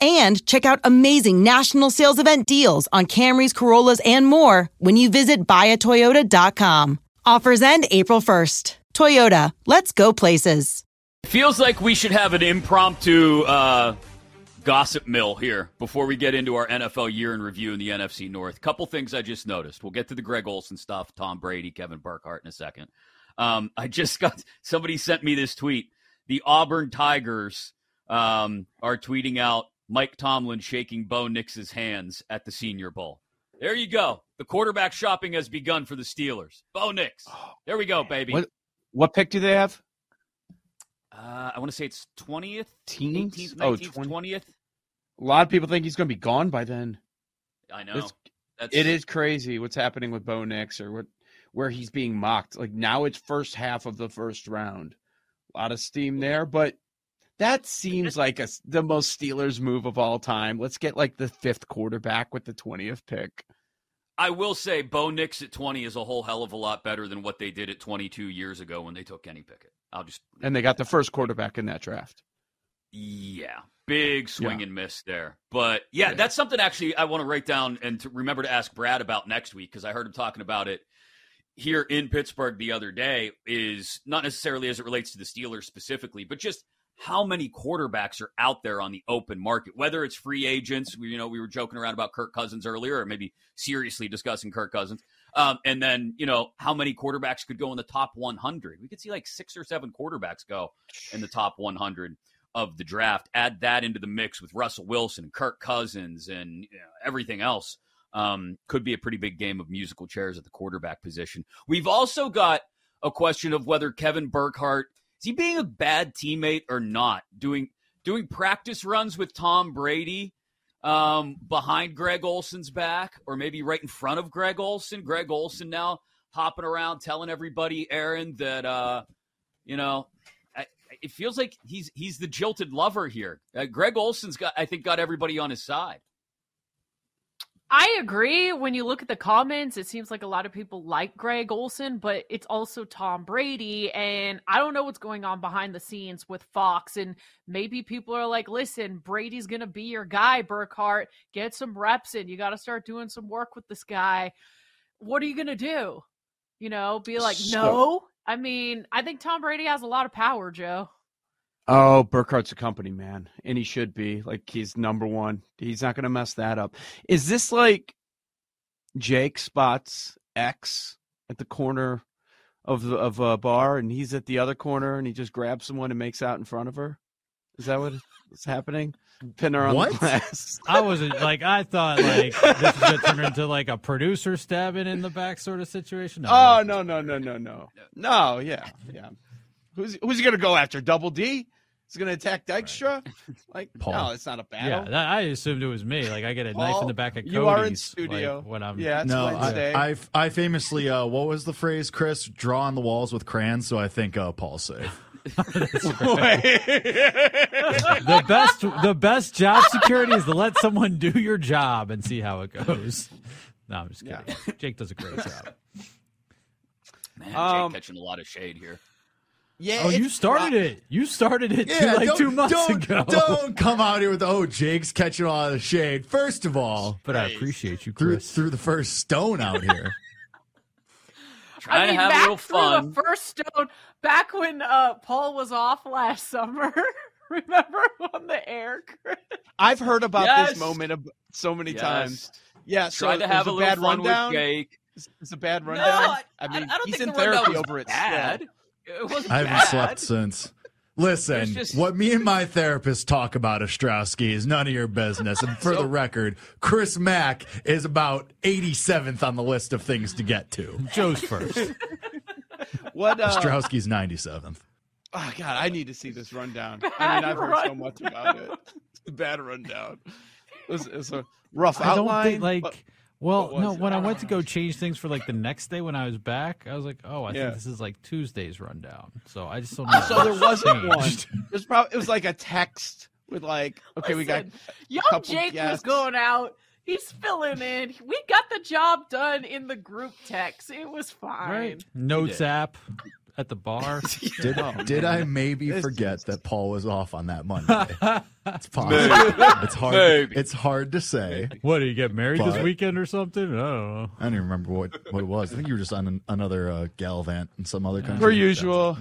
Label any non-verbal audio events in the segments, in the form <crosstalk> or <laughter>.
and check out amazing national sales event deals on Camrys, Corollas, and more when you visit buyatoyota.com. Offers end April 1st. Toyota, let's go places. Feels like we should have an impromptu uh, gossip mill here before we get into our NFL year in review in the NFC North. Couple things I just noticed. We'll get to the Greg Olson stuff, Tom Brady, Kevin Burkhardt in a second. Um, I just got somebody sent me this tweet. The Auburn Tigers um, are tweeting out Mike Tomlin shaking Bo Nix's hands at the Senior Bowl. There you go. The quarterback shopping has begun for the Steelers. Bo Nix. Oh, there we go, baby. What, what pick do they have? Uh, I want to say it's 20th, Teens? 18th, 19th, oh, 20. 20th. A lot of people think he's going to be gone by then. I know. That's... It is crazy what's happening with Bo Nix or what where he's being mocked. Like now it's first half of the first round. A lot of steam there, but that seems like a, the most Steelers move of all time. Let's get like the fifth quarterback with the 20th pick. I will say Bo Nix at 20 is a whole hell of a lot better than what they did at 22 years ago when they took Kenny Pickett. I'll just And they got the first quarterback in that draft. Yeah. Big swing yeah. and miss there. But yeah, yeah, that's something actually I want to write down and to remember to ask Brad about next week because I heard him talking about it here in Pittsburgh the other day is not necessarily as it relates to the Steelers specifically, but just – how many quarterbacks are out there on the open market, whether it's free agents. You know, we were joking around about Kirk Cousins earlier, or maybe seriously discussing Kirk Cousins. Um, and then, you know, how many quarterbacks could go in the top 100? We could see like six or seven quarterbacks go in the top 100 of the draft. Add that into the mix with Russell Wilson and Kirk Cousins and you know, everything else. Um, could be a pretty big game of musical chairs at the quarterback position. We've also got a question of whether Kevin Burkhardt is he being a bad teammate or not? Doing doing practice runs with Tom Brady um, behind Greg Olson's back, or maybe right in front of Greg Olson. Greg Olson now hopping around telling everybody, Erin, that uh, you know it feels like he's he's the jilted lover here. Uh, Greg Olson's got, I think, got everybody on his side. I agree. When you look at the comments, it seems like a lot of people like Greg Olson, but it's also Tom Brady. And I don't know what's going on behind the scenes with Fox. And maybe people are like, listen, Brady's going to be your guy, Burkhardt. Get some reps in. You got to start doing some work with this guy. What are you going to do? You know, be like, so- no. I mean, I think Tom Brady has a lot of power, Joe. Oh, Burkhardt's a company man, and he should be. Like he's number one. He's not going to mess that up. Is this like Jake spots X at the corner of the, of a bar, and he's at the other corner, and he just grabs someone and makes out in front of her? Is that what is happening? Pin her on What? the glass. I wasn't like I thought like this was gonna turn into like a producer stabbing in the back sort of situation. No, Oh no no no no no no! Yeah yeah. Who's who's he gonna go after? Double D? He's gonna attack Dykstra? Like <laughs> Paul. no, it's not a battle. yeah, that, I assumed it was me. Like I get a knife in the back of Cody's. you are in like, studio. when I'm yeah, it's no, Wednesday. I, I I famously uh, what was the phrase, Chris? Draw on the walls with crayons. So I think uh, Paul's safe. <laughs> <laughs> the best the best job security is to let someone do your job and see how it goes. No, I'm just kidding. Jake does a great job. Man, Jake Um, catching a lot of shade here. Yeah, Oh, you it's started it. You started it two, like two months don't, ago. Don't come out here with oh Jake's catching a lot of the shade. First of all, But I appreciate you, threw Chris. threw the first stone out here. <laughs> Trying I mean, to have Mac a little threw fun. the first stone back when uh, Paul was off last summer. <laughs> Remember on the air, Chris? I've heard about Yes. this moment of so many Yes. times. Yeah, so Tried to have a a little bad fun rundown. with Jake. It's, it's a bad No, rundown. I, I mean, I don't he's think in the therapy over it. Bad. still. It wasn't I haven't bad. slept since. Listen, just- what me and my therapist talk about Ostrowski is none of your business. And for So- the record, Chris Mack is about 87th on the list of things to get to. Joe's first. <laughs> What? Uh, Ostrowski's 97th. oh God, I need to see this rundown. I mean, I've heard so much about it. It's a bad rundown. It was, it was a rough I don't outline. think like. but- well, no. it? When I went to go change things for like the next day when I was back, I was like, "Oh, I Yeah. think this is like Tuesday's rundown." So I just don't know. so there wasn't one. <laughs> Changed. There's probably it was like a text with like, okay, we got Listen, young couple Jake was guests. going out. He's filling in. We got the job done in the group text. It was fine. Right. Notes app at the bar. <laughs> Did, Oh, did. I maybe This forget is- that Paul was off on that Monday? <laughs> It's possible. Maybe. It's hard. Maybe. It's hard to say. what did you get married this weekend or something? I don't know. I don't even remember what, what it was. I think you were just on an, another uh, gallivant in some other country. per usual.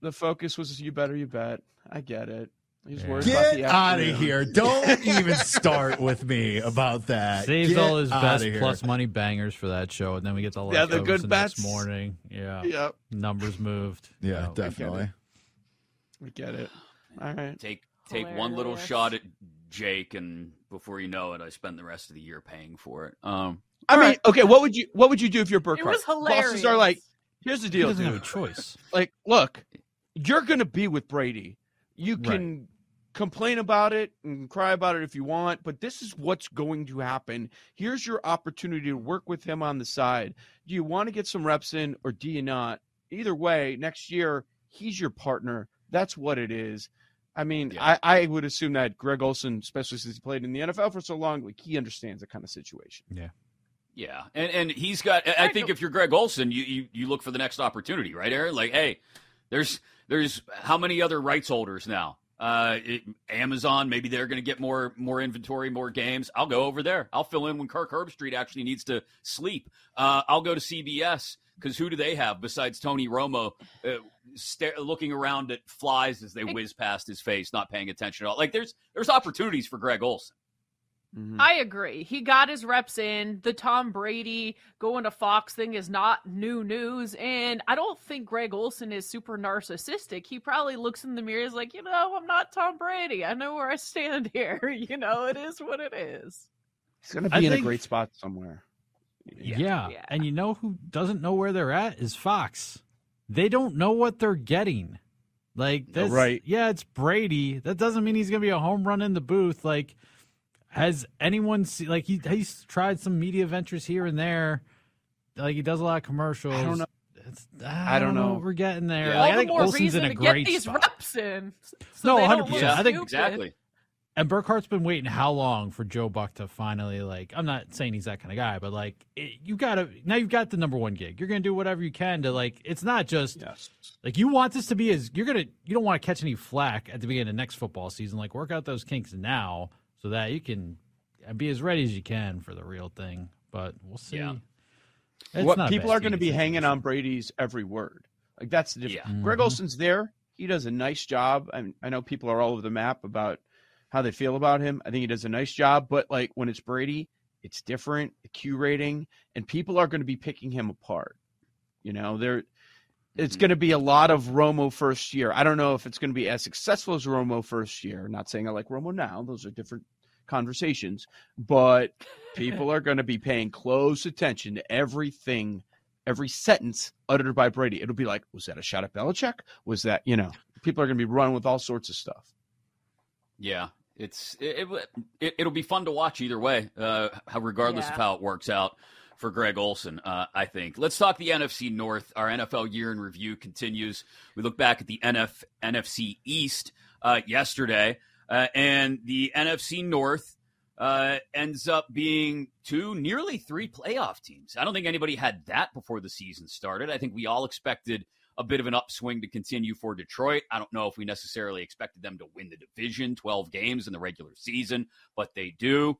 The focus was you better, you bet. I get it. He's worried Yeah. about Get the out of here! Don't even start with me about that. Saves Get all his best plus money bangers for that show, and then we get the Yeah, the good the bets. next morning. Yeah, Yep, numbers moved. Yeah, Yeah. definitely. we get it. All right. Take take one little shot at Jake, and before you know it, I spend the rest of the year paying for it. Um, I All mean, right. okay, what would you what would you do if you're It was hilarious. Bosses are like, here's the He deal, doesn't dude. have a choice. like, look, you're going to be with Brady. You can complain about it and cry about it if you want, but this is what's going to happen. Here's your opportunity to work with him on the side. Do you want to get some reps in or do you not? Either way, next year, he's your partner. That's what it is. I mean, Yeah. I, I would assume that Greg Olson, especially since he played in the NFL for so long, like he understands that kind of situation. yeah, Yeah, and and he's got. I I think if you're Greg Olson, you, you you look for the next opportunity, right, Erin? Like, hey, there's there's how many other rights holders now? Uh, it, Amazon, maybe they're going to get more more inventory, more games. I'll go over there. I'll fill in when Kirk Herbstreit actually needs to sleep. Uh, I'll go to CBS because who do they have besides Tony Romo, uh, sta- looking around at flies as they whiz past his face, not paying attention at all? Like, there's there's opportunities for Greg Olson. Mhm. I agree. He got his reps in. The Tom Brady going to Fox thing is not new news. And I don't think Greg Olson is super narcissistic. He probably looks in the mirror and is like, you know, I'm not Tom Brady. I know where I stand <laughs> here. <laughs> You know, it is what it is. He's going to I be in a great spot somewhere. Yeah. Yeah. And you know who doesn't know where they're at is Fox. They don't know what they're getting. Like that's right. Yeah, it's Brady. That doesn't mean he's gonna be a home run in the booth. Like, has anyone see like he he's tried some media ventures here and there. Like he does a lot of commercials. I don't know. It's, I, I don't know. know. what We're getting there. Yeah. Like, I think more Olson's reason in a to get great these spot. reps in. No, 100%. I think- exactly. And Burkhardt's been waiting how long for Joe Buck to finally like? I'm not saying he's that kind of guy, but like it, you gotta now you've got the number one gig. You're gonna do whatever you can to like. It's not just Yes. like you want this to be as you're gonna you don't want to catch any flack at the beginning of next football season. Like work out those kinks now so that you can be as ready as you can for the real thing. But we'll see. Yeah. It's what not people are going to be hanging on Brady's every word. Like that's the difference. Yeah. Greg Mhm. Olson's there. He does a nice job. I, mean, I know people are all over the map about how they feel about him. I think he does a nice job. But like when it's Brady, it's different. The Q rating and people are going to be picking him apart. You know, they're it's going to be a lot of Romo first year. I don't know if it's going to be as successful as Romo first year. Not saying I like Romo now; those are different conversations. But people are going to be paying close attention to everything, every sentence uttered by Brady. It'll be like, was that a shot at Belichick? Was that you know? People are going to be running with all sorts of stuff. Yeah, it's it, it, will it, be fun to watch either way, uh, regardless yeah. of how it works out for Greg Olson, uh, I think. Let's talk the NFC North. Our NFL year in review continues. We look back at the NF, NFC East uh, yesterday, uh, and the NFC North uh, ends up being two, nearly three playoff teams. I don't think anybody had that before the season started. I think we all expected a bit of an upswing to continue for Detroit. I don't know if we necessarily expected them to win the division, 12 games in the regular season, but they do.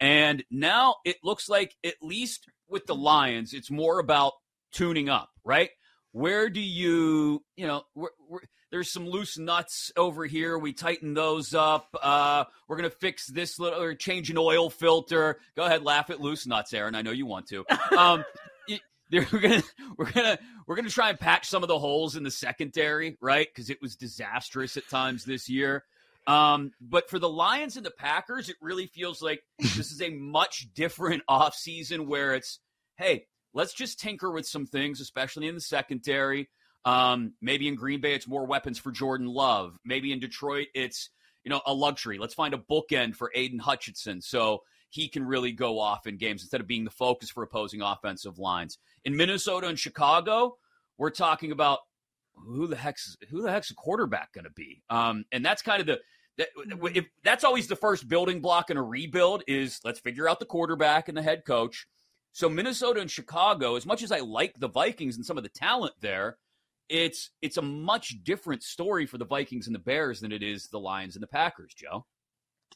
And now it looks like, at least with the Lions, it's more about tuning up, right? Where do you, you know, where, where, there's some loose nuts over here. We tighten those up. Uh, we're gonna fix this little or change an oil filter. Go ahead, laugh at loose nuts, Erin. I know you want to. Um, <laughs> we're gonna we're gonna we're gonna try and patch some of the holes in the secondary, right? Because it was disastrous at times this year. Um, but for the Lions and the Packers, it really feels like <laughs> this is a much different offseason where it's, hey, let's just tinker with some things, especially in the secondary. Um, maybe in Green Bay, it's more weapons for Jordan Love. Maybe in Detroit, it's you know a luxury. Let's find a bookend for Aidan Hutchinson so he can really go off in games instead of being the focus for opposing offensive lines. In Minnesota and Chicago, we're talking about who the heck's who the heck's a quarterback going to be? Um, and that's kind of the that, if, that's always the first building block in a rebuild is let's figure out the quarterback and the head coach. So Minnesota and Chicago, as much as I like the Vikings and some of the talent there, it's it's a much different story for the Vikings and the Bears than it is the Lions and the Packers, Joe.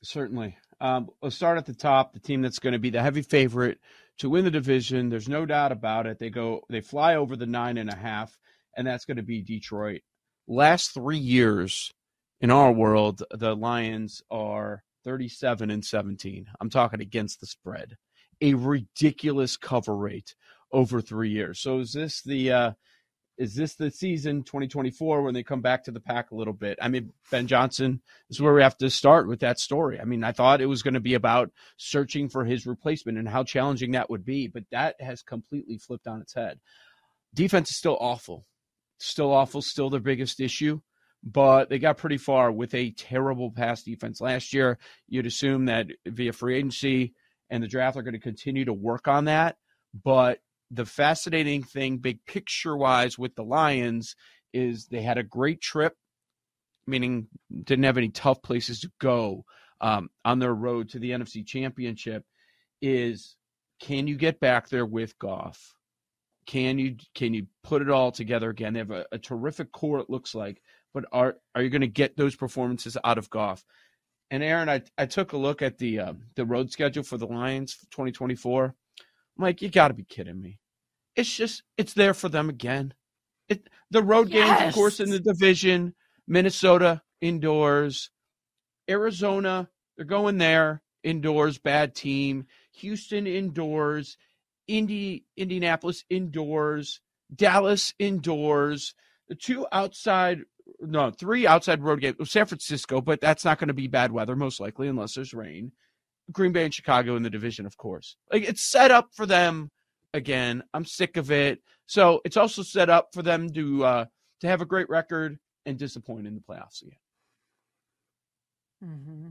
Certainly. Um, let's start at the top. The team that's going to be the heavy favorite to win the division. There's no doubt about it. They go, they fly over the nine and a half and that's going to be Detroit. Last three years in our world, the Lions are 37 and 17. I'm talking against the spread. A ridiculous cover rate over three years. So is this the uh, is this the season 2024 when they come back to the pack a little bit? I mean, Ben Johnson is where we have to start with that story. I mean, I thought it was going to be about searching for his replacement and how challenging that would be, but that has completely flipped on its head. Defense is still awful still awful, still their biggest issue. But they got pretty far with a terrible pass defense last year. You'd assume that via free agency and the draft are going to continue to work on that. But the fascinating thing, big picture wise, with the Lions is they had a great trip, meaning didn't have any tough places to go um, on their road to the NFC Championship. Is can you get back there with Goff? Can you can you put it all together again? They have a, a terrific core. It looks like, but are are you going to get those performances out of Goff? And Erin, I I took a look at the uh, the road schedule for the Lions for 2024. I'm like, you got to be kidding me! It's just it's there for them again. It the road yes. games, of course, in the division. Minnesota indoors, Arizona they're going there indoors. Bad team. Houston indoors. Indy, Indianapolis indoors, Dallas indoors, the two outside, no, three outside road games, San Francisco, but that's not going to be bad weather, most likely, unless there's rain. Green Bay and Chicago in the division, of course. Like it's set up for them again. I'm sick of it. So it's also set up for them to uh, to have a great record and disappoint in the playoffs again. Mm-hmm.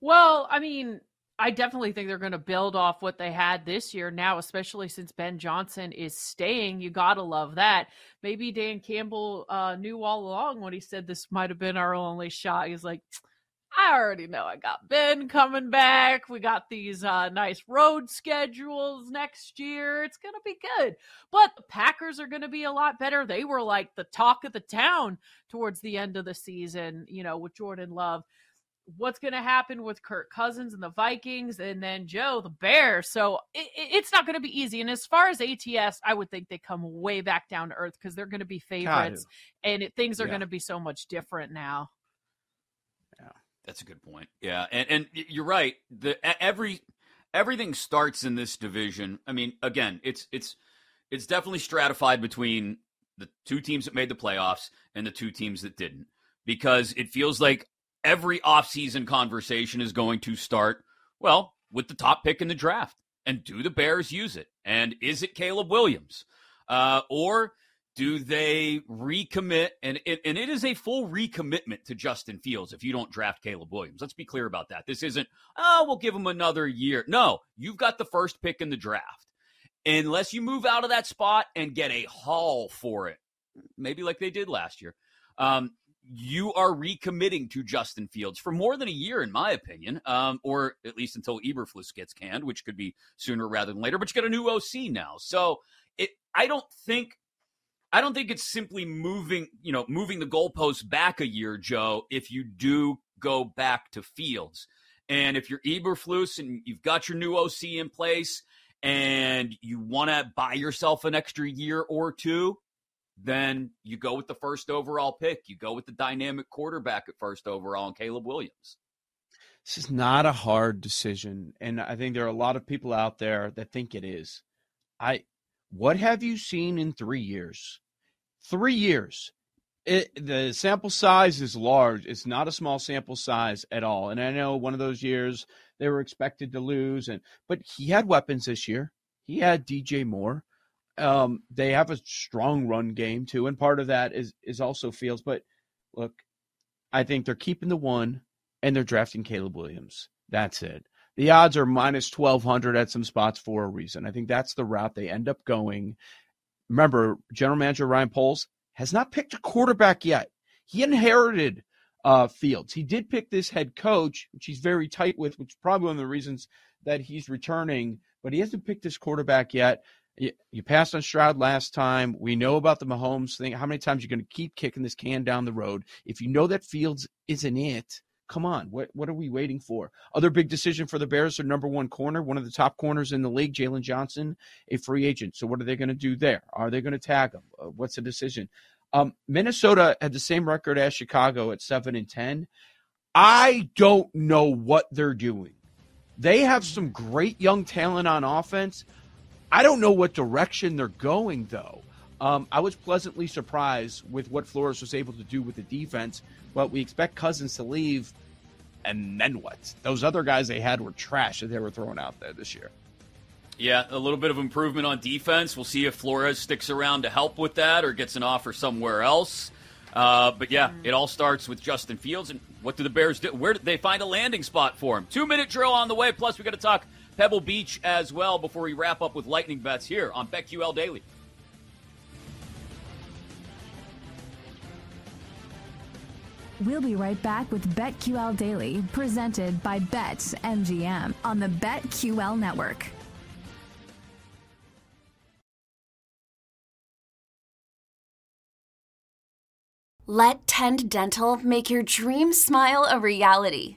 Well, I mean, I definitely think they're going to build off what they had this year now, especially since Ben Johnson is staying. You got to love that. Maybe Dan Campbell uh, knew all along when he said this might have been our only shot. He's like, I already know I got Ben coming back. We got these uh, nice road schedules next year. It's going to be good. But the Packers are going to be a lot better. They were like the talk of the town towards the end of the season, you know, with Jordan Love what's going to happen with Kirk Cousins and the Vikings, and then Joe, the Bears. So it, it's not going to be easy. And as far as ATS, I would think they come way back down to earth because they're going to be favorites, and it, things are yeah. going to be so much different now. Yeah, that's a good point. Yeah, and and you're right. The every everything starts in this division. I mean, again, it's it's it's definitely stratified between the two teams that made the playoffs and the two teams that didn't, because it feels like every offseason conversation is going to start, well, with the top pick in the draft. And do the Bears use it? And is it Caleb Williams? Uh, or do they recommit? And it, and it is a full recommitment to Justin Fields if you don't draft Caleb Williams. Let's be clear about that. This isn't, oh, we'll give him another year. No, you've got the first pick in the draft. Unless you move out of that spot and get a haul for it, maybe like they did last year, um, you are recommitting to Justin Fields for more than a year, in my opinion, um, or at least until Eberflus gets canned, which could be sooner rather than later. But you got a new OC now, so it. I don't think. I don't think it's simply moving, you know, moving the goalposts back a year, Joe. If you do go back to Fields, and if you're Eberflus and you've got your new OC in place, and you want to buy yourself an extra year or two, then you go with the first overall pick. You go with the dynamic quarterback at first overall and Caleb Williams. This is not a hard decision. And I think there are a lot of people out there that think it is. I what have you seen in three years? Three years. It, the sample size is large. It's not a small sample size at all. And I know one of those years they were expected to lose, and but he had weapons this year. He had DJ Moore. Um, they have a strong run game too, and part of that is is also Fields. But look, I think they're keeping the one, and they're drafting Caleb Williams. That's it. The odds are minus twelve hundred at some spots for a reason. I think that's the route they end up going. Remember, General Manager Ryan Poles has not picked a quarterback yet. He inherited uh, Fields. He did pick this head coach, which he's very tight with, which is probably one of the reasons that he's returning. But he hasn't picked his quarterback yet. You, you passed on Stroud last time. We know about the Mahomes thing. How many times are you going to keep kicking this can down the road? If you know that Fields isn't it, come on. What what are we waiting for? Other big decision for the Bears, their number one corner, one of the top corners in the league, Jaylon Johnson, a free agent. So what are they going to do there? Are they going to tag him? Uh, what's the decision? Um, Minnesota had the same record as Chicago at seven and ten. I don't know what they're doing. They have some great young talent on offense. I don't know what direction they're going, though. Um, I was pleasantly surprised with what Flores was able to do with the defense, but we expect Cousins to leave. And then what? Those other guys they had were trash that they were throwing out there this year. Yeah, a little bit of improvement on defense. We'll see if Flores sticks around to help with that or gets an offer somewhere else. Uh, but yeah, it all starts with Justin Fields. And what do the Bears do? Where did they find a landing spot for him? Two minute drill on the way. Plus, we got to talk Pebble Beach as well before we wrap up with lightning bets here on BetQL Daily. We'll be right back with BetQL Daily, presented by BetMGM on the BetQL network. Let Tend Dental make your dream smile a reality.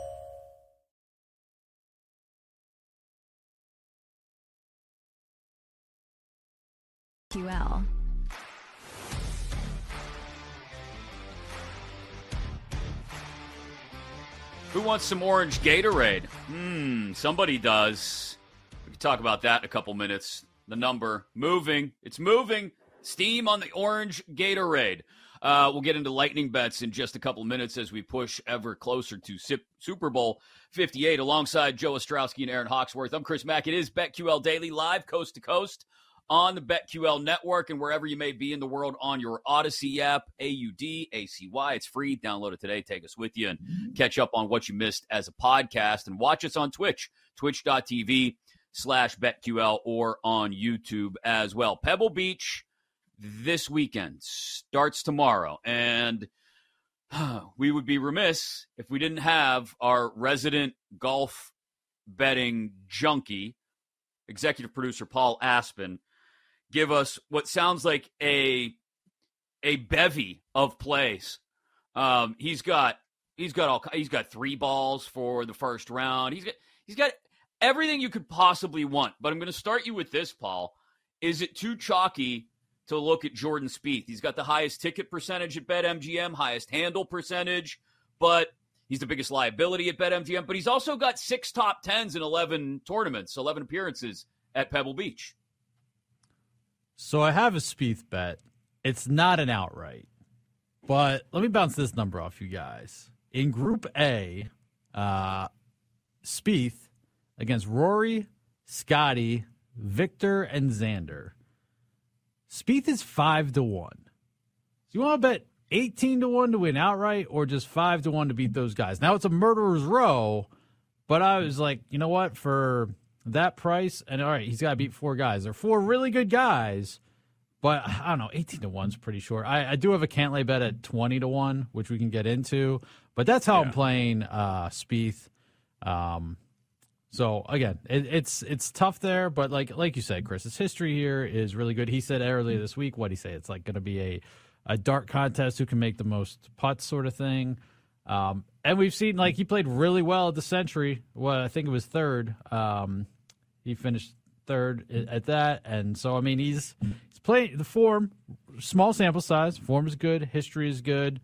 QL. Who wants some orange Gatorade? Hmm, somebody does. We can talk about that in a couple minutes. The number moving. It's moving. Steam on the orange Gatorade. Uh, we'll get into lightning bets in just a couple minutes as we push ever closer to Super Bowl 58 alongside Joe Ostrowski and Erin Hawksworth. I'm Chris Mack. It is BetQL Daily live coast to coast on the BetQL network and wherever you may be in the world on your Audacy app, A U D A C Y. It's free. Download it today. Take us with you and mm-hmm. catch up on what you missed as a podcast and watch us on Twitch, twitch.tv slash BetQL or on YouTube as well. Pebble Beach this weekend starts tomorrow. And <sighs> we would be remiss if we didn't have our resident golf betting junkie, executive producer Paul Aspen, give us what sounds like a a bevy of plays. Um, he's got he's got all he's got three balls for the first round. He's got he's got everything you could possibly want. But I'm going to start you with this, Paul. Is it too chalky to look at Jordan Spieth? He's got the highest ticket percentage at BetMGM, highest handle percentage, but he's the biggest liability at BetMGM. But he's also got six top tens in 11 tournaments, 11 appearances at Pebble Beach. So I have a Spieth bet. It's not an outright, but let me bounce this number off you guys. In Group A, uh, Spieth against Rory, Scotty, Victor, and Xander. Spieth is five to one. So you want to bet eighteen to one to win outright, or just five to one to beat those guys? Now it's a murderer's row, but I was like, you know what, for that price, and all right, he's got to beat four guys. They're four really good guys, but I don't know, eighteen to one's pretty short. I, I do have a can't lay bet at twenty to one, which we can get into, but that's how yeah. I'm playing uh, Spieth. Um, so again, it, it's it's tough there, but like like you said, Chris, his history here is really good. He said earlier this week, what he say? It's like going to be a a dart contest who can make the most putts, sort of thing. Um, and we've seen like he played really well at the Sentry. Well, I think it was third. Um, he finished third at that, and so I mean he's he's playing the form, small sample size. Form is good, history is good.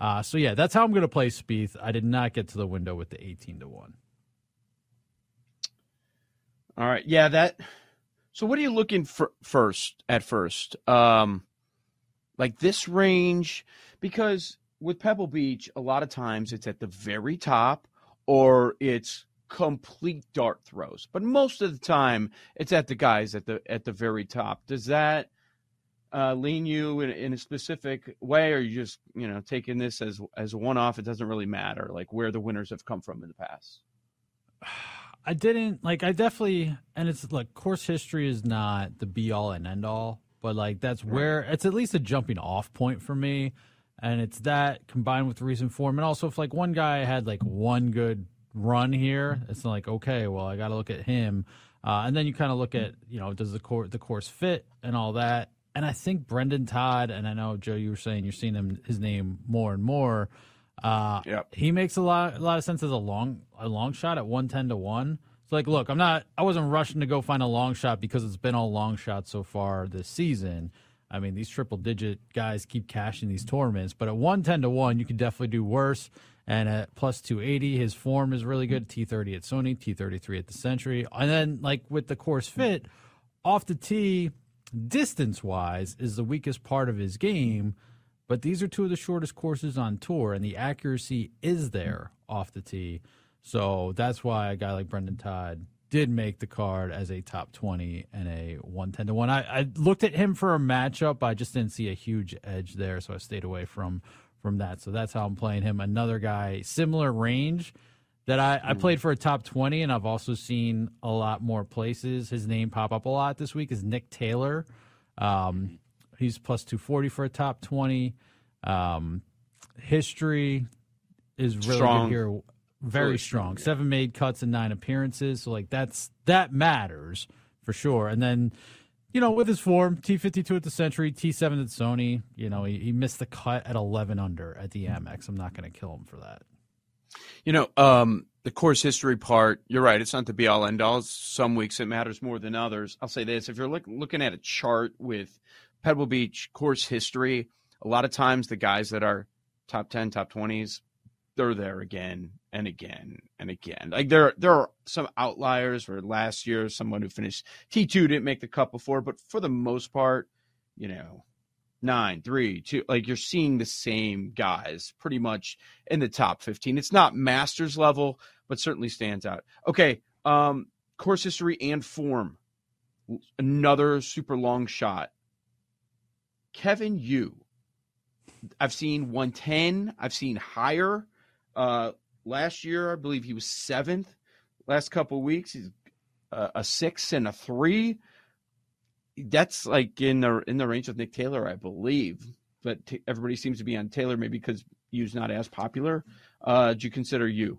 Uh, so yeah, that's how I'm going to play Spieth. I did not get to the window with the 18 to one. All right. Yeah, that. So what are you looking for first at first? Um like this range because with Pebble Beach, a lot of times it's at the very top or it's complete dart throws. But most of the time it's at the guys at the at the very top. Does that uh, lean you in, in, a specific way, or you just you know taking this as as a one off? It doesn't really matter, like where the winners have come from in the past. <sighs> I didn't like. I definitely, and it's like course history is not the be all and end all, but like that's where it's at least a jumping off point for me, and it's that combined with recent form, and also if like one guy had like one good run here, it's like okay, well I got to look at him, uh, and then you kind of look at you know does the course the course fit and all that, and I think Brendan Todd, and I know Joe, you were saying you're seeing him his name more and more. Uh, yep. He makes a lot a lot of sense as a long a long shot at one ten to one. It's like, look, I'm not. I wasn't rushing to go find a long shot because it's been all long shots so far this season. I mean, these triple digit guys keep cashing these tournaments, but at one ten to one, you can definitely do worse. And at plus two eighty, his form is really good. T thirty at Sony, T thirty three at the Sentry. and then like with the course fit, off the tee, distance wise, is the weakest part of his game but these are two of the shortest courses on tour, and the accuracy is there off the tee. So that's why a guy like Brendan Todd did make the card as a top 20 and a 110 to 1. I, I looked at him for a matchup. I just didn't see a huge edge there, so I stayed away from from that. So that's how I'm playing him. Another guy, similar range that I, I played for a top 20, and I've also seen a lot more places. His name pop up a lot this week is Nick Taylor. Um, He's plus 240 for a top 20. Um, history is really strong. good here. Very really strong. yeah. Seven made cuts and nine appearances. So like that's that matters for sure. And then, you know, with his form, T fifty two at the Sentry, T seven at Sony. You know, he, he missed the cut at eleven under at the Amex. I'm not going to kill him for that. You know, um, the course history part, you're right. It's not the be all end all. Some weeks it matters more than others. I'll say this: if you're look, looking at a chart with Pebble Beach course history, a lot of times the guys that are top 10, top 20s, they're there again and again and again. Like there there are some outliers where last year someone who finished T2 didn't make the cut before, but for the most part, you know, nine, three, two. Like you're seeing the same guys pretty much in the top 15. It's not Masters level, but certainly stands out. Okay. Um, course history and form. Another super long shot. Kevin Yu. I've seen 110. I've seen higher. Uh, last year, I believe he was seventh. Last couple weeks, he's uh, a six and a three. That's like in the in the range of Nick Taylor, I believe. But t- everybody seems to be on Taylor, maybe because Yu's not as popular. Uh, do you consider Yu?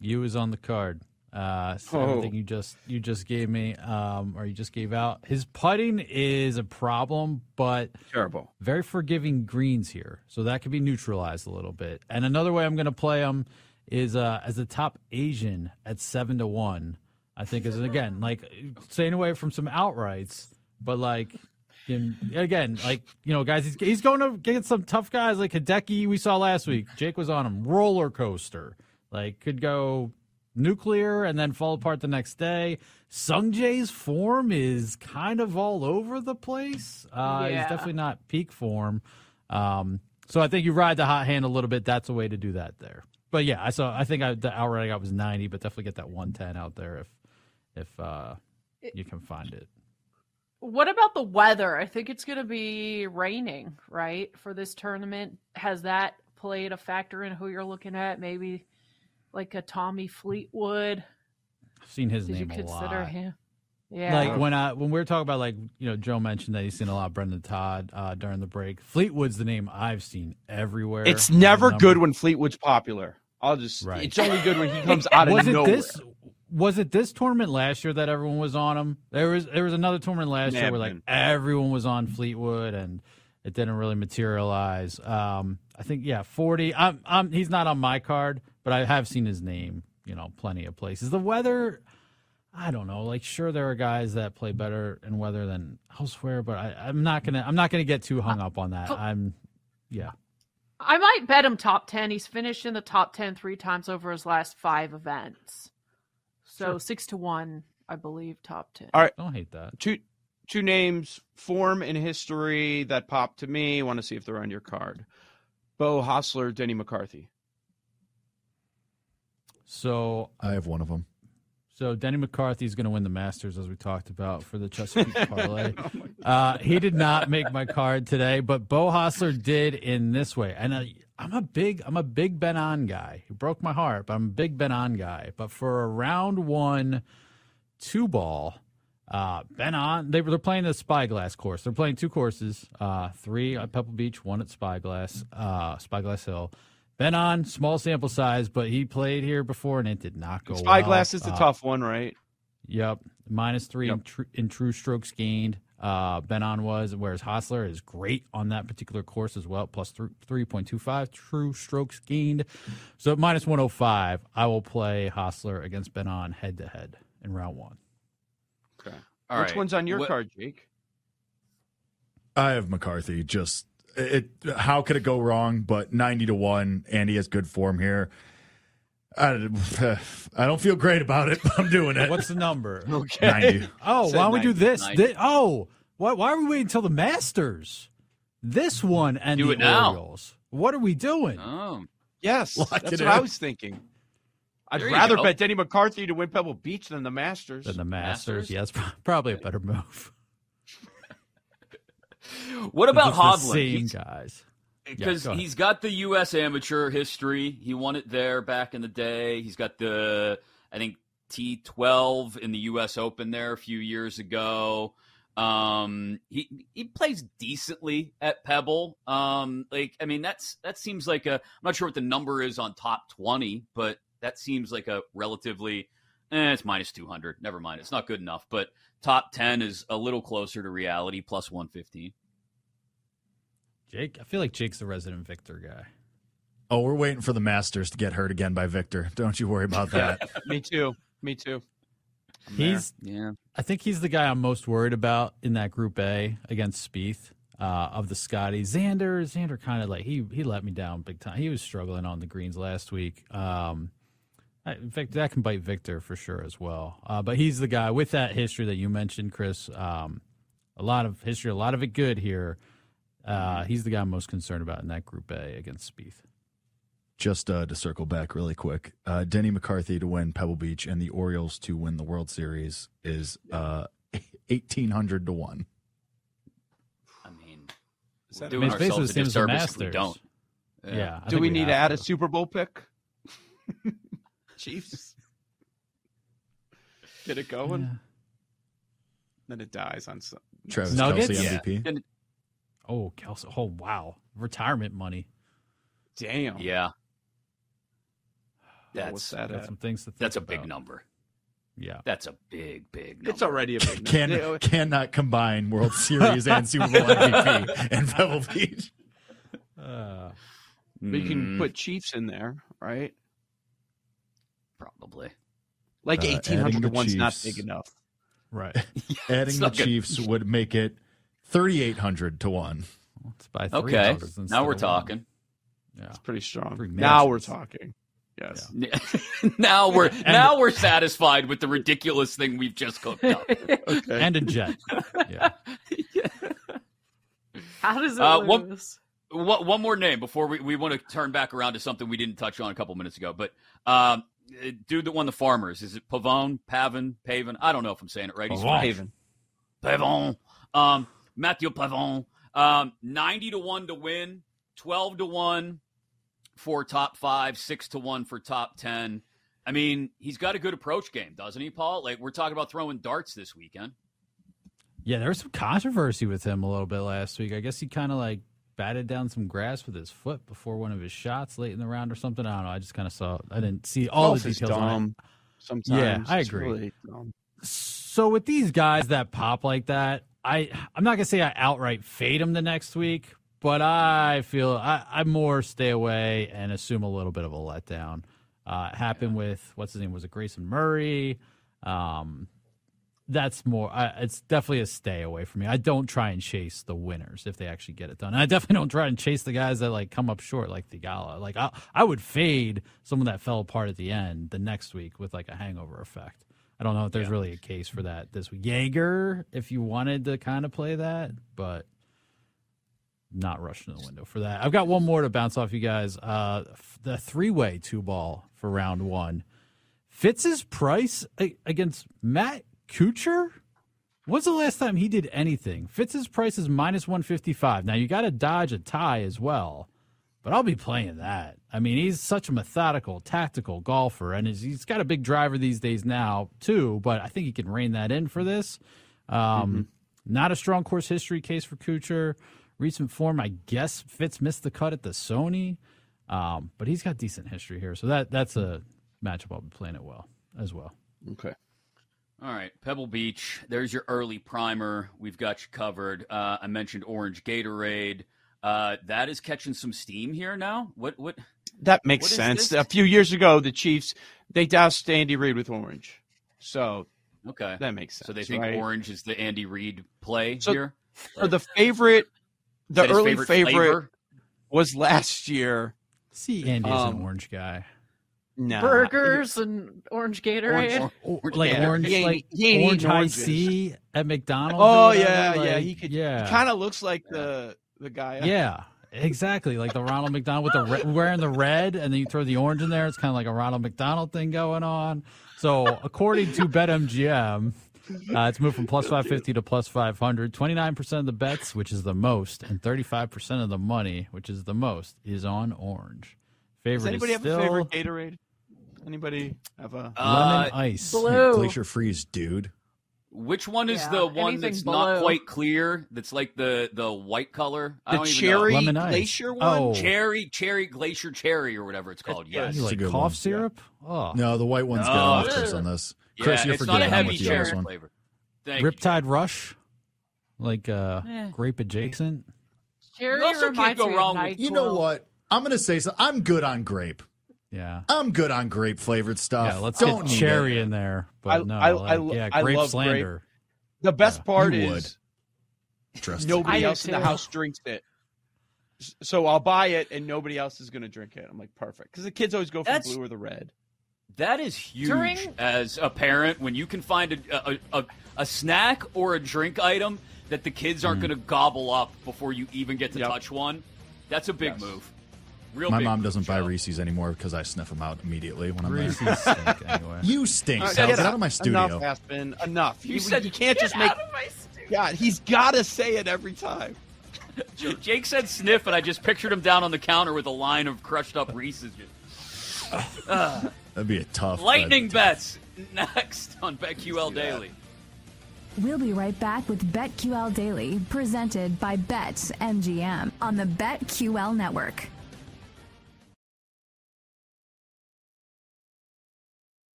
Yu is on the card. Uh, so Oh. everything you just you just gave me, um, or you just gave out. His putting is a problem, but Terrible. very forgiving greens here, so that could be neutralized a little bit. And another way I'm going to play him is uh, as a top Asian at seven to one. I think is again like staying away from some outrights, but like. in- again, like you know, guys, he's, he's going to get some tough guys like Hideki we saw last week. Jake was on him, roller coaster, like could go nuclear and then fall apart the next day. Sung Jae's form is kind of all over the place. Uh, He's definitely not peak form. Um, so I think you ride the hot hand a little bit. That's a way to do that there. But yeah, I saw. I think I, the outright I got was ninety, but definitely get that one ten out there if if uh, you can find it. What about the weather? I think it's going to be raining, right, for this tournament. Has that played a factor in who you're looking at? Maybe like a Tommy Fleetwood. I've seen his Did you name a consider lot. him? Yeah. Like when I when we are talking about like you know Joe mentioned that he's seen a lot of Brendan Todd uh, during the break. Fleetwood's the name I've seen everywhere. It's never good when Fleetwood's popular. I'll just. Right. It's only good when he <laughs> comes out of was it nowhere. this was it this tournament last year that everyone was on him? There was there was another tournament last May year where like everyone was on Fleetwood and it didn't really materialize. Um, I think yeah, forty. I'm, I'm he's not on my card, but I have seen his name. You know, plenty of places. The weather. I don't know. Like, sure, there are guys that play better in weather than elsewhere, but I, I'm not gonna. I'm not gonna get too hung up on that. Oh. I'm, yeah. I might bet him top 10. He's finished in the top 10 three times over his last five events. So six to one, I believe, top 10. All right. Don't hate that. Two two names, form and history that popped to me. Want to see if they're on your card. Beau Hossler, Denny McCarthy. So I have one of them. So Denny McCarthy is going to win the Masters, as we talked about for the <laughs> Chesapeake parlay. uh, he did not make my card today, but Beau Hossler did in this way. And uh, I'm a big, I'm a big Ben An guy. He broke my heart, but I'm a big Ben An guy. But for a round one, two ball, uh, Ben An, they were they're playing the Spyglass course. They're playing two courses, uh, three at Pebble Beach, one at Spyglass, uh, Spyglass Hill. Ben An, small sample size, but he played here before and it did not go well. Spyglass is the Uh, tough one, right? Yep, minus three in, tr- in true strokes gained. Uh, Ben An was, whereas Hossler is great on that particular course as well, plus th- 3.25 true strokes gained. So at minus 105, I will play Hossler against Ben An head to head in round one. Okay. All Which right. one's on your What- card, Jake? I have McCarthy. Just it. How could it go wrong? But ninety to one, Andy has good form here. I, <sighs> I don't feel great about it, <laughs> but I'm doing it. What's the number? <laughs> Okay. ninety? <laughs> Oh, why don't we do 90. this? Thi- oh, why, why are we waiting until the Masters? This one and Do the it now. What are we doing? Oh, Yes, Lock that's it what I was thinking. I'd There rather bet Denny McCarthy to win Pebble Beach than the Masters. Than the Masters. Masters? Yes, probably a better move. What about Hovland? Same He's- guys. because go he's got the U.S. amateur history. He won it there back in the day. He's got the, I think, T12 in the U.S. Open there a few years ago. Um, he he plays decently at Pebble. Um, like I mean, that's that seems like a. I'm not sure what the number is on top 20, but that seems like a relatively. Eh, it's minus 200. Never mind. It's not good enough. But top 10 is a little closer to reality. Plus 115. Jake, I feel like Jake's the resident Victor guy. Oh, we're waiting for the Masters to get hurt again by Victor. Don't you worry about that. <laughs> Me too. Me too. I'm there. He's, Yeah. I think he's the guy I'm most worried about in that Group A against Spieth uh, of the Scotty. Xander, Xander kind of like he he let me down big time. He was struggling on the greens last week. Um, I, in fact, that can bite Victor for sure as well. Uh, but he's the guy with that history that you mentioned, Chris. Um, a lot of history, a lot of it good here. Uh, he's the guy I'm most concerned about in that Group A against Spieth. Just uh, to circle back really quick, uh, Denny McCarthy to win Pebble Beach and the Orioles to win the World Series is uh, <laughs> eighteen hundred to one. I mean, Is we're that- doing I mean, it's basically ourselves a the same as the if we Masters. don't. Yeah. I Do think we need to have add a Super Bowl pick? <laughs> Chiefs. Get it going. Yeah. Then it dies on some. Travis Nuggets? Kelce Yeah. MVP. And- Oh, Kelce. Oh, wow. Retirement money. Damn. Yeah, That that's sad. Got some things to think that's a big number. Yeah. That's a big, big number. It's already a big <laughs> Can number. cannot combine World <laughs> Series and Super Bowl MVP in Pebble Beach. Uh, But you can Mm, put Chiefs in there, right? probably. Like Uh, eighteen hundred to adding one's not big enough. right. <laughs> Adding the not good. Chiefs would make it thirty eight hundred to one. Let's buy three Okay, now we're of one. talking. Yeah. It's pretty strong. Three now we're talking. Yes. <laughs> now we're now we're satisfied with the ridiculous thing we've just cooked up. <laughs> Okay. And a jet. yeah. <laughs> How does it Uh, lose? one- One, one more name before we, we want to turn back around to something we didn't touch on a couple minutes ago. But um, uh, dude that won the Farmers is it Pavone, Pavin, Pavin? I don't know if I'm saying it right. He's Pavone. French. Pavon. Um, Matthew Pavon. Um, 90 to 1 to win, 12 to 1 for top five, 6 to 1 for top 10. I mean, he's got a good approach game, doesn't he, Paul? Like, we're talking about throwing darts this weekend. Yeah, there was some controversy with him a little bit last week. I guess he kind of like batted down some grass with his foot before one of his shots late in the round or something. I don't know. I just kind of saw. I didn't see all Golf the details. on it. dumb. Sometimes. Yeah, I agree. really dumb. So with these guys that pop like that, I I'm not gonna say I outright fade them the next week, but I feel I, I more stay away and assume a little bit of a letdown. Uh, happened with what's his name? Was it Grayson Murray? Um, that's more. I, it's definitely a stay away from me. I don't try and chase the winners if they actually get it done. And I definitely <laughs> don't try and chase the guys that like come up short, like the Gala. Like I I would fade someone that fell apart at the end the next week with like a hangover effect. I don't know if there's really a case for that this week. Jaeger, if you wanted to kind of play that, but not rushing to the window for that. I've got one more to bounce off you guys. Uh, the three way two ball for round one. Fitz's price against Matt Kuchar. When's the last time he did anything? Fitz's price is minus 155. Now, you got to dodge a tie as well, but I'll be playing that. I mean, he's such a methodical, tactical golfer, and he's, he's got a big driver these days now, too, but I think he can rein that in for this. Um, Not a strong course history case for Kuchar. Recent form, I guess Fitz missed the cut at the Sony, um, but he's got decent history here. So that that's a matchup I'll be playing it well as well. Okay. All right, Pebble Beach. There's your early primer. We've got you covered. Uh, I mentioned Orange Gatorade. Uh, that is catching some steam here now. What? What? That makes What is sense. A few years ago, the Chiefs they doused Andy Reid with orange, so Okay, that makes sense. so they think right? Orange is the Andy Reid play So- here. Or the favorite, the early favorite favorite, was last year. See, Andy is an Um, orange guy. Nah, Burgers and orange Gatorade. Orange- like Gatorade. orange, He ain't- like he ain't orange eating high. C at McDonald's. Oh or whatever, yeah, yeah. like, He could. Yeah, kind of looks like the the guy. Yeah, exactly. Like the Ronald McDonald with the re- wearing the red, and then you throw the orange in there. It's kind of like a Ronald McDonald thing going on. So according to BetMGM, uh, it's moved from plus five fifty to plus five hundred. Twenty nine percent of the bets, which is the most, and thirty five percent of the money, which is the most, is on orange. Favorite Does anybody is have still a favorite Gatorade? Anybody have a? Uh, lemon ice. Blue. Glacier freeze, dude. Which one is Yeah, the one anything that's not quite clear? That's like the the white color. I The don't even cherry know. Glacier one. Oh. cherry, cherry glacier cherry or whatever it's called. It's Yes. You It's a like good cough one. syrup? Oh, No, the white one's No. got off on this. Chris, you're it's not a forgetting I'm heavy with you on this cherry one. flavor. Thank you. Riptide Rush, like uh, Eh. grape adjacent. Cherry You also can't go wrong with- You know what? I'm gonna say so. I'm good on grape. Yeah. I'm good on grape flavored stuff. Yeah, let's Don't get cherry it. in there. But I- no, I- like, I lo- yeah, I grape love slander. The best part You is Trust nobody I do else in the house drinks it. So I'll buy it, and nobody else is going to drink it. I'm like, perfect, because the kids always go for That's- the blue or the red. That is huge During- as a parent when you can find a, a, a, a snack or a drink item that the kids aren't mm. going to gobble up before you even get to Yep. touch one. That's a big Yes. move. Real My mom doesn't buy Joe. Reese's anymore because I sniff them out immediately when I'm there. Reese's <laughs> stink anyway. You stink. Uh, Sal. get Get out of my studio. Enough, Aspen. Enough. You You, said, you can't Get just make. out of my studio. God, he's got to say it every time. Jake said sniff, and I just pictured him down on the counter with a line of crushed up Reese's. <laughs> That'd be a tough. Lightning uh, bets next on BetQL Daily. We'll be right back with BetQL Daily, presented by Bet MGM on the BetQL network.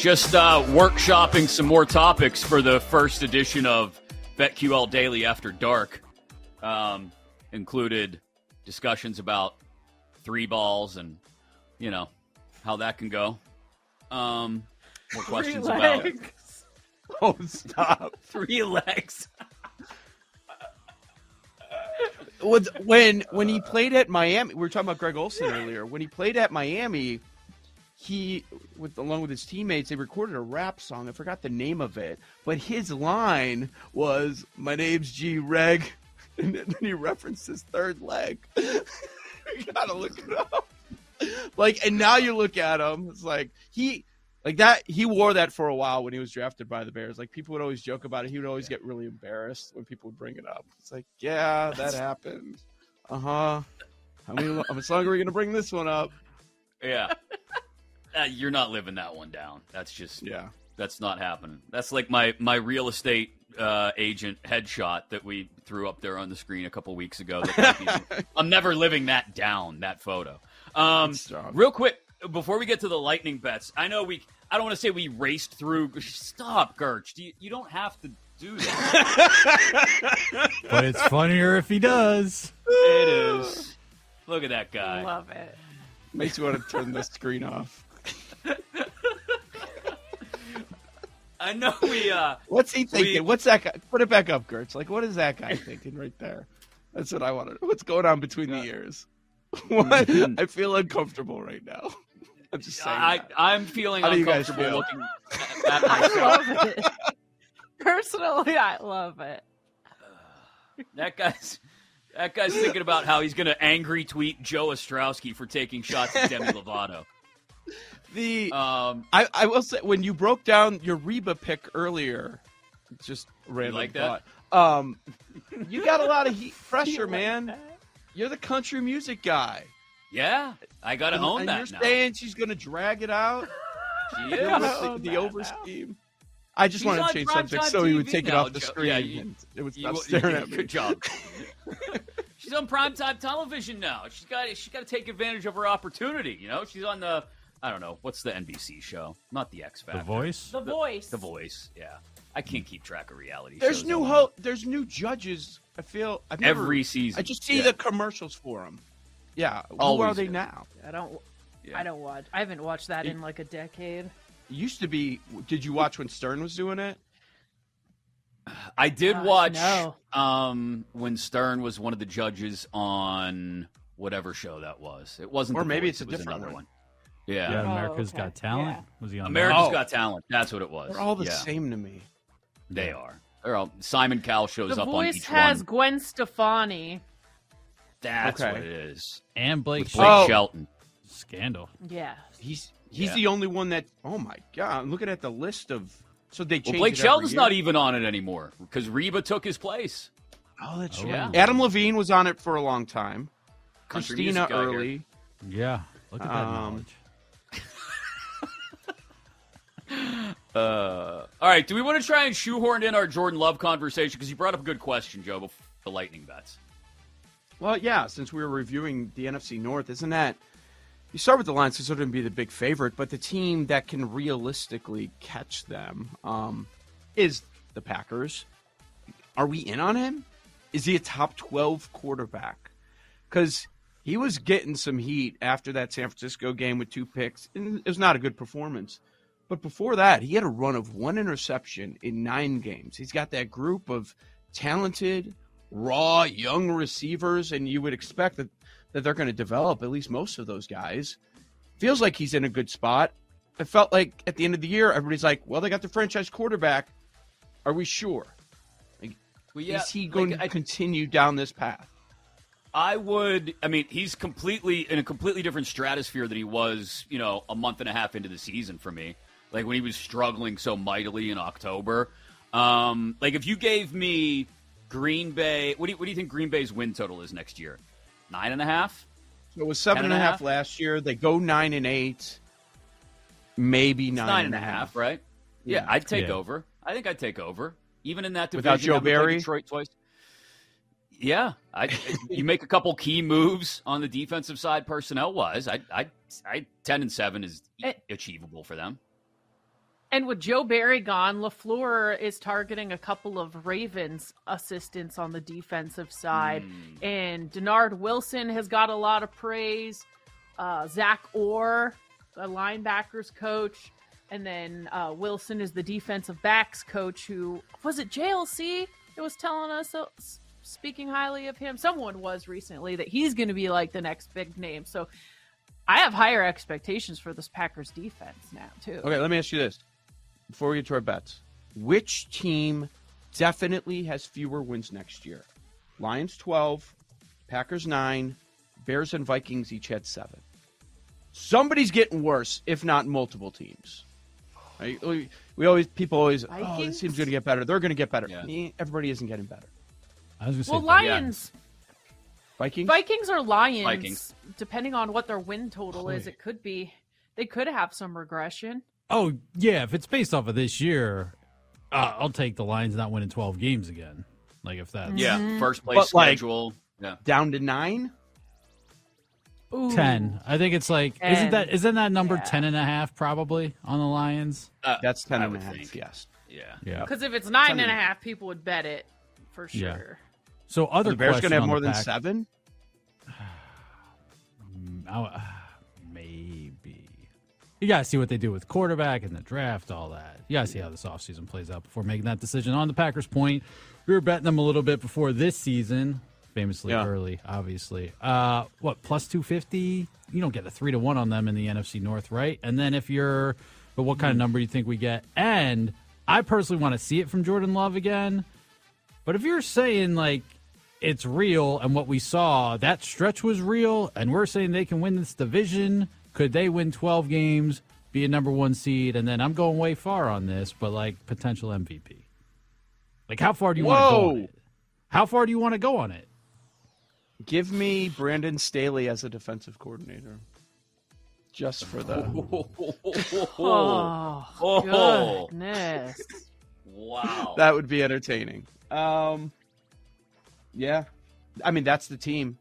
Just uh, workshopping some more topics for the first edition of BetQL Daily After Dark. Um, included discussions about three balls and, you know, how that can go. Um, more questions Three about. <laughs> Oh, stop. <laughs> three legs. With- when when he played at Miami, we were talking about Greg Olson earlier. When he played at Miami, he with along with his teammates, they recorded a rap song. I forgot the name of it, but his line was "My name's G Reg," <laughs> and then he referenced his third leg. <laughs> you gotta look it up. Like, and now you look at him, it's like he. Like that, he wore that for a while when he was drafted by the Bears. Like people would always joke about it. He would always get really embarrassed when people would bring it up. It's like, yeah, that <laughs> happened. Uh huh. How many? How much longer are we gonna bring this one up? Yeah. Uh, you're not living that one down. That's just Yeah. That's not happening. That's like my my real estate uh, agent headshot that we threw up there on the screen a couple weeks ago. That <laughs> I'm never living that down. That photo. Um, real quick before we get to the lightning bets, I know we. I don't want to say we raced through. Stop, Gerch. Do you, you don't have to do that. <laughs> But it's funnier if he does. it is. Look at that guy. Love it. Makes you want to turn the screen off. I know we. uh What's he thinking? We- What's that guy? Put it back up, Gertz. Like, what is that guy thinking right there? That's what I want to. What's going on between the ears? <laughs> What? I feel uncomfortable right now. <laughs> I'm just saying. I, that. I'm feeling How do you guys uncomfortable feel? looking <laughs> at, at I love it. Personally, I love it. <sighs> That guy's that guy's thinking about how he's going to angry tweet Joe Ostrowski for taking shots at Demi Lovato. <laughs> the Um, I, I will say when you broke down your Reba pick earlier, just random like that? thought. Um, you got a lot of heat <laughs> pressure, man. You're the country music guy. yeah, I got to and, own and that you're now. saying she's going to drag it out. <laughs> She is. the, the that over now. scheme. I just wanted to change subject so he would take it off the screen. Yeah, you- it would You- stop you- staring at me. Good job. she's on primetime television now. She's got she's got to take advantage of her opportunity. You know, she's on the I don't know what's the NBC show, not the X Factor. The voice. The voice. The Voice. Yeah, I can't keep track of reality. There's shows new anymore. ho- There's new judges. I feel I've never, every season. I just see Yeah. the commercials for them. Yeah, who Always are they do. now? I don't. Yeah. I don't watch. I haven't watched that in like a decade. It used to be. Did you watch when Stern was doing it? I did Gosh, watch no. um, when Stern was one of the judges on whatever show that was. It wasn't, Or The maybe Voice, it's a it different another one. one. Yeah, Yeah, Oh, okay. Got Talent. Yeah. Was he on America's Oh. Got Talent. That's what it was. They're all the Yeah, same to me. They are. They're all. Simon Cowell shows The up on voice each has one. Gwen Stefani. That's Okay. what it is. And Blake With Blake Oh. Shelton. Scandal. Yeah. He's he's Yeah. the only one that. Oh my god! I'm looking at the list of. So they Well. Blake it every Shelton's year. not even on it anymore because Reba took his place. Oh, that's Oh. right. Yeah. Adam Levine was on it for a long time. Country Christina music here. early. Yeah. Look at that Um, knowledge. Uh, all right. Do we want to try and shoehorn in our Jordan Love conversation? Because you brought up a good question, Joe, before the lightning bets. Well, yeah. Since we were reviewing the NFC North, isn't that? You start with the Lions because they're going to be the big favorite, but the team that can realistically catch them um, is the Packers. Are we in on him? Is he a top twelve quarterback? Because He was getting some heat after that San Francisco game with two picks, and it was not a good performance. But before that, he had a run of one interception in nine games. He's got that group of talented, raw, young receivers, and you would expect that, that they're going to develop at least most of those guys. Feels like he's in a good spot. I felt like at the end of the year, everybody's like, well, they got the franchise quarterback. Are we sure? Like, Well, yeah, is he going like, to I- continue down this path? I would. I mean, he's completely in a completely different stratosphere than he was, you know, a month and a half into the season for me. Like when he was struggling so mightily in October. Um, like if you gave me Green Bay, what do you, what do you think Green Bay's win total is next year? Nine and a half. So it was seven and a half last year. They go nine and eight, maybe It's nine, nine and a half, right? Yeah, Yeah. I'd take Yeah. over. I think I'd take over, even in that division. Without Joe Barry? Detroit twice. Yeah, I you make a couple key moves on the defensive side, personnel wise. I, I, I, ten and seven is achievable for them. And with Joe Barry gone, LaFleur is targeting a couple of Ravens assistants on the defensive side. Hmm. And Dennard Wilson has got a lot of praise. Uh, Zach Orr, the linebackers coach. And then uh, Wilson is the defensive backs coach who was it JLC that was telling us, uh, speaking highly of him? Someone was recently that he's going to be like the next big name. So I have higher expectations for this Packers defense now, too. Okay, let me ask you this before we get to our bets: Which team definitely has fewer wins next year? Lions twelve, Packers nine, Bears and Vikings each had seven. Somebody's getting worse, if not multiple teams. Right? We we always people always oh this Vikings? team's going to get better. They're going to get better. Yeah. Everybody isn't getting better. I was gonna say Well, Vikings. Lions, Vikings. Vikings or Lions, Vikings. depending on what their win total is, it could be they could have some regression. Oh yeah, if it's based off of this year, uh, I'll take the Lions not winning twelve games again. Like if that's Yeah, first place But, like- schedule. yeah, Down to nine. Ooh. ten. I think it's like isn't Ten. that isn't that number Yeah. ten and a half probably on the Lions? Uh, That's ten I and a half. think. Yes. Yeah, Yeah. Because if it's nine Ten and and a half, people would bet it for Yeah. sure. So Are other the Bears question going to have more than Pack- seven? <sighs> I- maybe. You gotta see what they do with quarterback and the draft, all that. You gotta see how this offseason plays out before making that decision. On the Packers' point, we were betting them a little bit before this season, famously Yeah. early, obviously. Uh, what plus two fifty? You don't get a three to one on them in the NFC North, right? And then if you're, but what kind of number do you think we get? And I personally want to see it from Jordan Love again. But if you're saying like it's real and what we saw, that stretch was real, and we're saying they can win this division, could they win 12 games, be a number one seed, and then I'm going way far on this, but like potential MVP? Like, how far do you want to go on it? How far do you want to go on it? Give me Brandon Staley as a defensive coordinator. Just for the <laughs> Oh, Oh. goodness. wow. that would be entertaining. Um, yeah, I mean that's the team.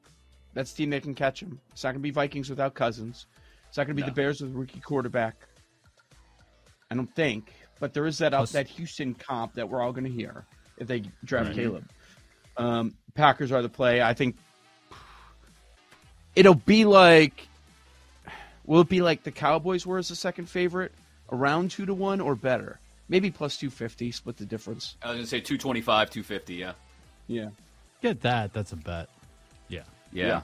That's the team that can catch him. It's not going to be Vikings without Cousins. It's not going to be No. the Bears with a rookie quarterback. I don't think, but there is that Plus- that Houston comp that we're all going to hear if they draft Caleb. Um, Packers are the play. I think it'll be like. Will it be like the Cowboys were as a second favorite, around two to one or better? Maybe plus two fifty. Split the difference. I was gonna say 225, 250. Yeah. Yeah. Get that. That's a bet. Yeah. Yeah. Yeah.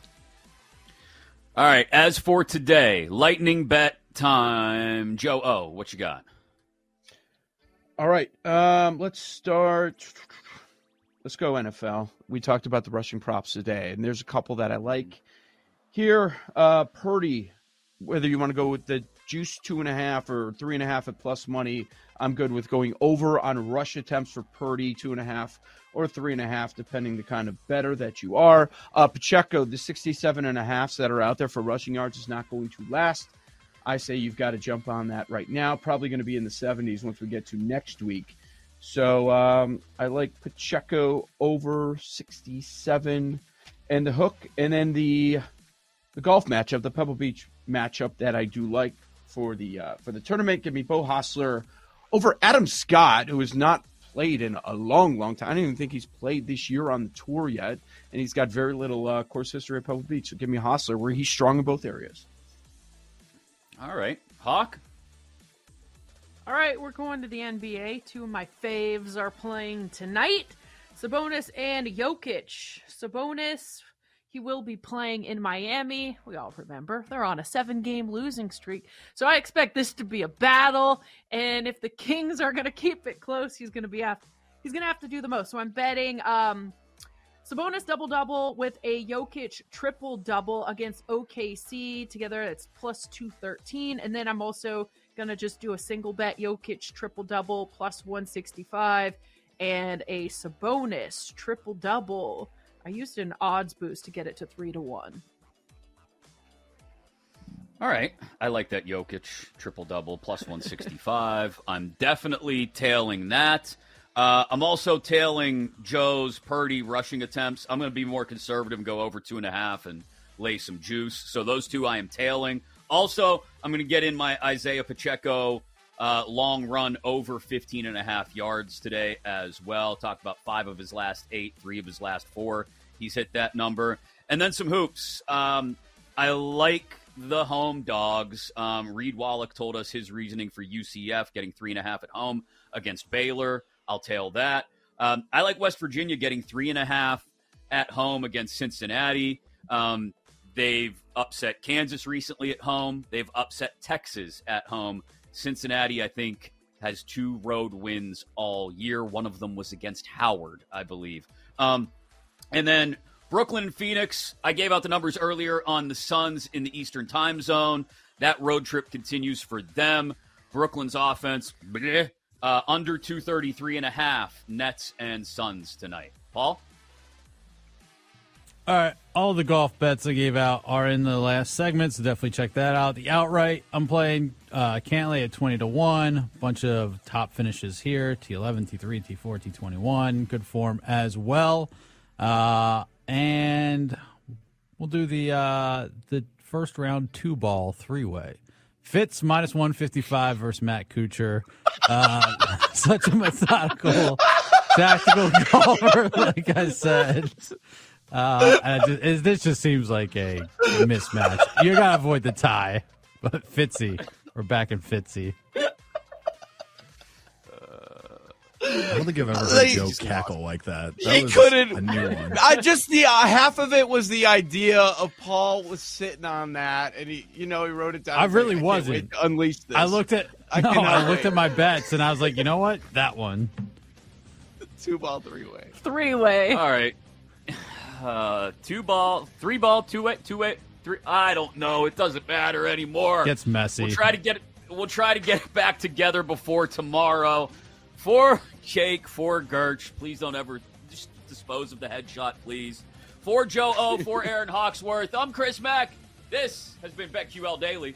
All right. As for today, lightning bet time. Joe O, what you got? All right. Um, let's start. Let's go NFL. We talked about the rushing props today, and there's a couple that I like. Here, uh, Purdy. Whether you want to go with the juice two and a half or three and a half at plus money, I'm good with going over on rush attempts for Purdy two and a half or three and a half, depending the kind of better that you are. Uh, Pacheco, the 67 and a halfs that are out there for rushing yards is not going to last. I say you've got to jump on that right now. Probably going to be in the 70s once we get to next week. So um, I like Pacheco over 67 and the hook, and then the the golf matchup, the Pebble Beach matchup that I do like for the uh, for the tournament. Give me Beau Hossler over Adam Scott, who has not played in a long, long time. I don't even think he's played this year on the tour yet, and he's got very little uh, course history at Pebble Beach. So give me Hossler, where he's strong in both areas. All right, Hawk. All right, we're going to the NBA. Two of my faves are playing tonight Sabonis and Jokic. Sabonis, he will be playing in Miami. We all remember they're on a seven game losing streak. So I expect this to be a battle. And if the Kings are going to keep it close, he's going to be have, he's going to have to do the most. So I'm betting um, Sabonis double double with a Jokic triple double against OKC. Together, it's plus 213. And then I'm also Gonna just do a single bet Jokic triple double plus 165 and a Sabonis triple double. I used an odds boost to get it to three to one. All right. I like that Jokic triple double plus 165. <laughs> I'm definitely tailing that. Uh, I'm also tailing Joe's Purdy rushing attempts. I'm going to be more conservative and go over two and a half and lay some juice. So those two I am tailing. Also, I'm going to get in my Isaiah Pacheco uh, long run over 15 and a half yards today as well. Talked about five of his last eight, three of his last four. He's hit that number. And then some hoops. Um, I like the home dogs. Um, Reed Wallach told us his reasoning for UCF getting three and a half at home against Baylor. I'll tail that. Um, I like West Virginia getting three and a half at home against Cincinnati. Um, They've upset Kansas recently at home. They've upset Texas at home. Cincinnati, I think, has two road wins all year. One of them was against Howard, I believe. Um, and then Brooklyn and Phoenix, I gave out the numbers earlier on the Suns in the Eastern time zone. That road trip continues for them. Brooklyn's offense, bleh, uh, under 233 and a half, Nets and Suns tonight. Paul? All right, all the golf bets I gave out are in the last segment, so definitely check that out. The outright, I'm playing uh, Cantlay at 20 to 1. Bunch of top finishes here T11, T3, T4, T21. Good form as well. Uh, and we'll do the uh, the first round two ball three way. Fitz minus 155 versus Matt Kuchar. Uh, <laughs> such a methodical, tactical <laughs> golfer, like I said. Uh, just, this just seems like a mismatch. You gotta avoid the tie, but Fitzy, we're back in Fitzy. I don't think I've ever heard Joe cackle like that. that he couldn't. I just the uh, half of it was the idea of Paul was sitting on that, and he, you know, he wrote it down. I really wasn't. Unleash this. I looked at. I, no, I looked at my bets, and I was like, you know what, that one. <laughs> Two ball, three way. Three way. All right <sighs> uh, two ball, three ball, two way, two way, three. I don't know. It doesn't matter anymore. Gets messy. We'll try to get it. We'll try to get it back together before tomorrow. For Jake, for Gerch, please don't ever just dispose of the headshot, please. For Joe O, for <laughs> Erin Hawksworth, I'm Chris Mack. This has been BetQL Daily.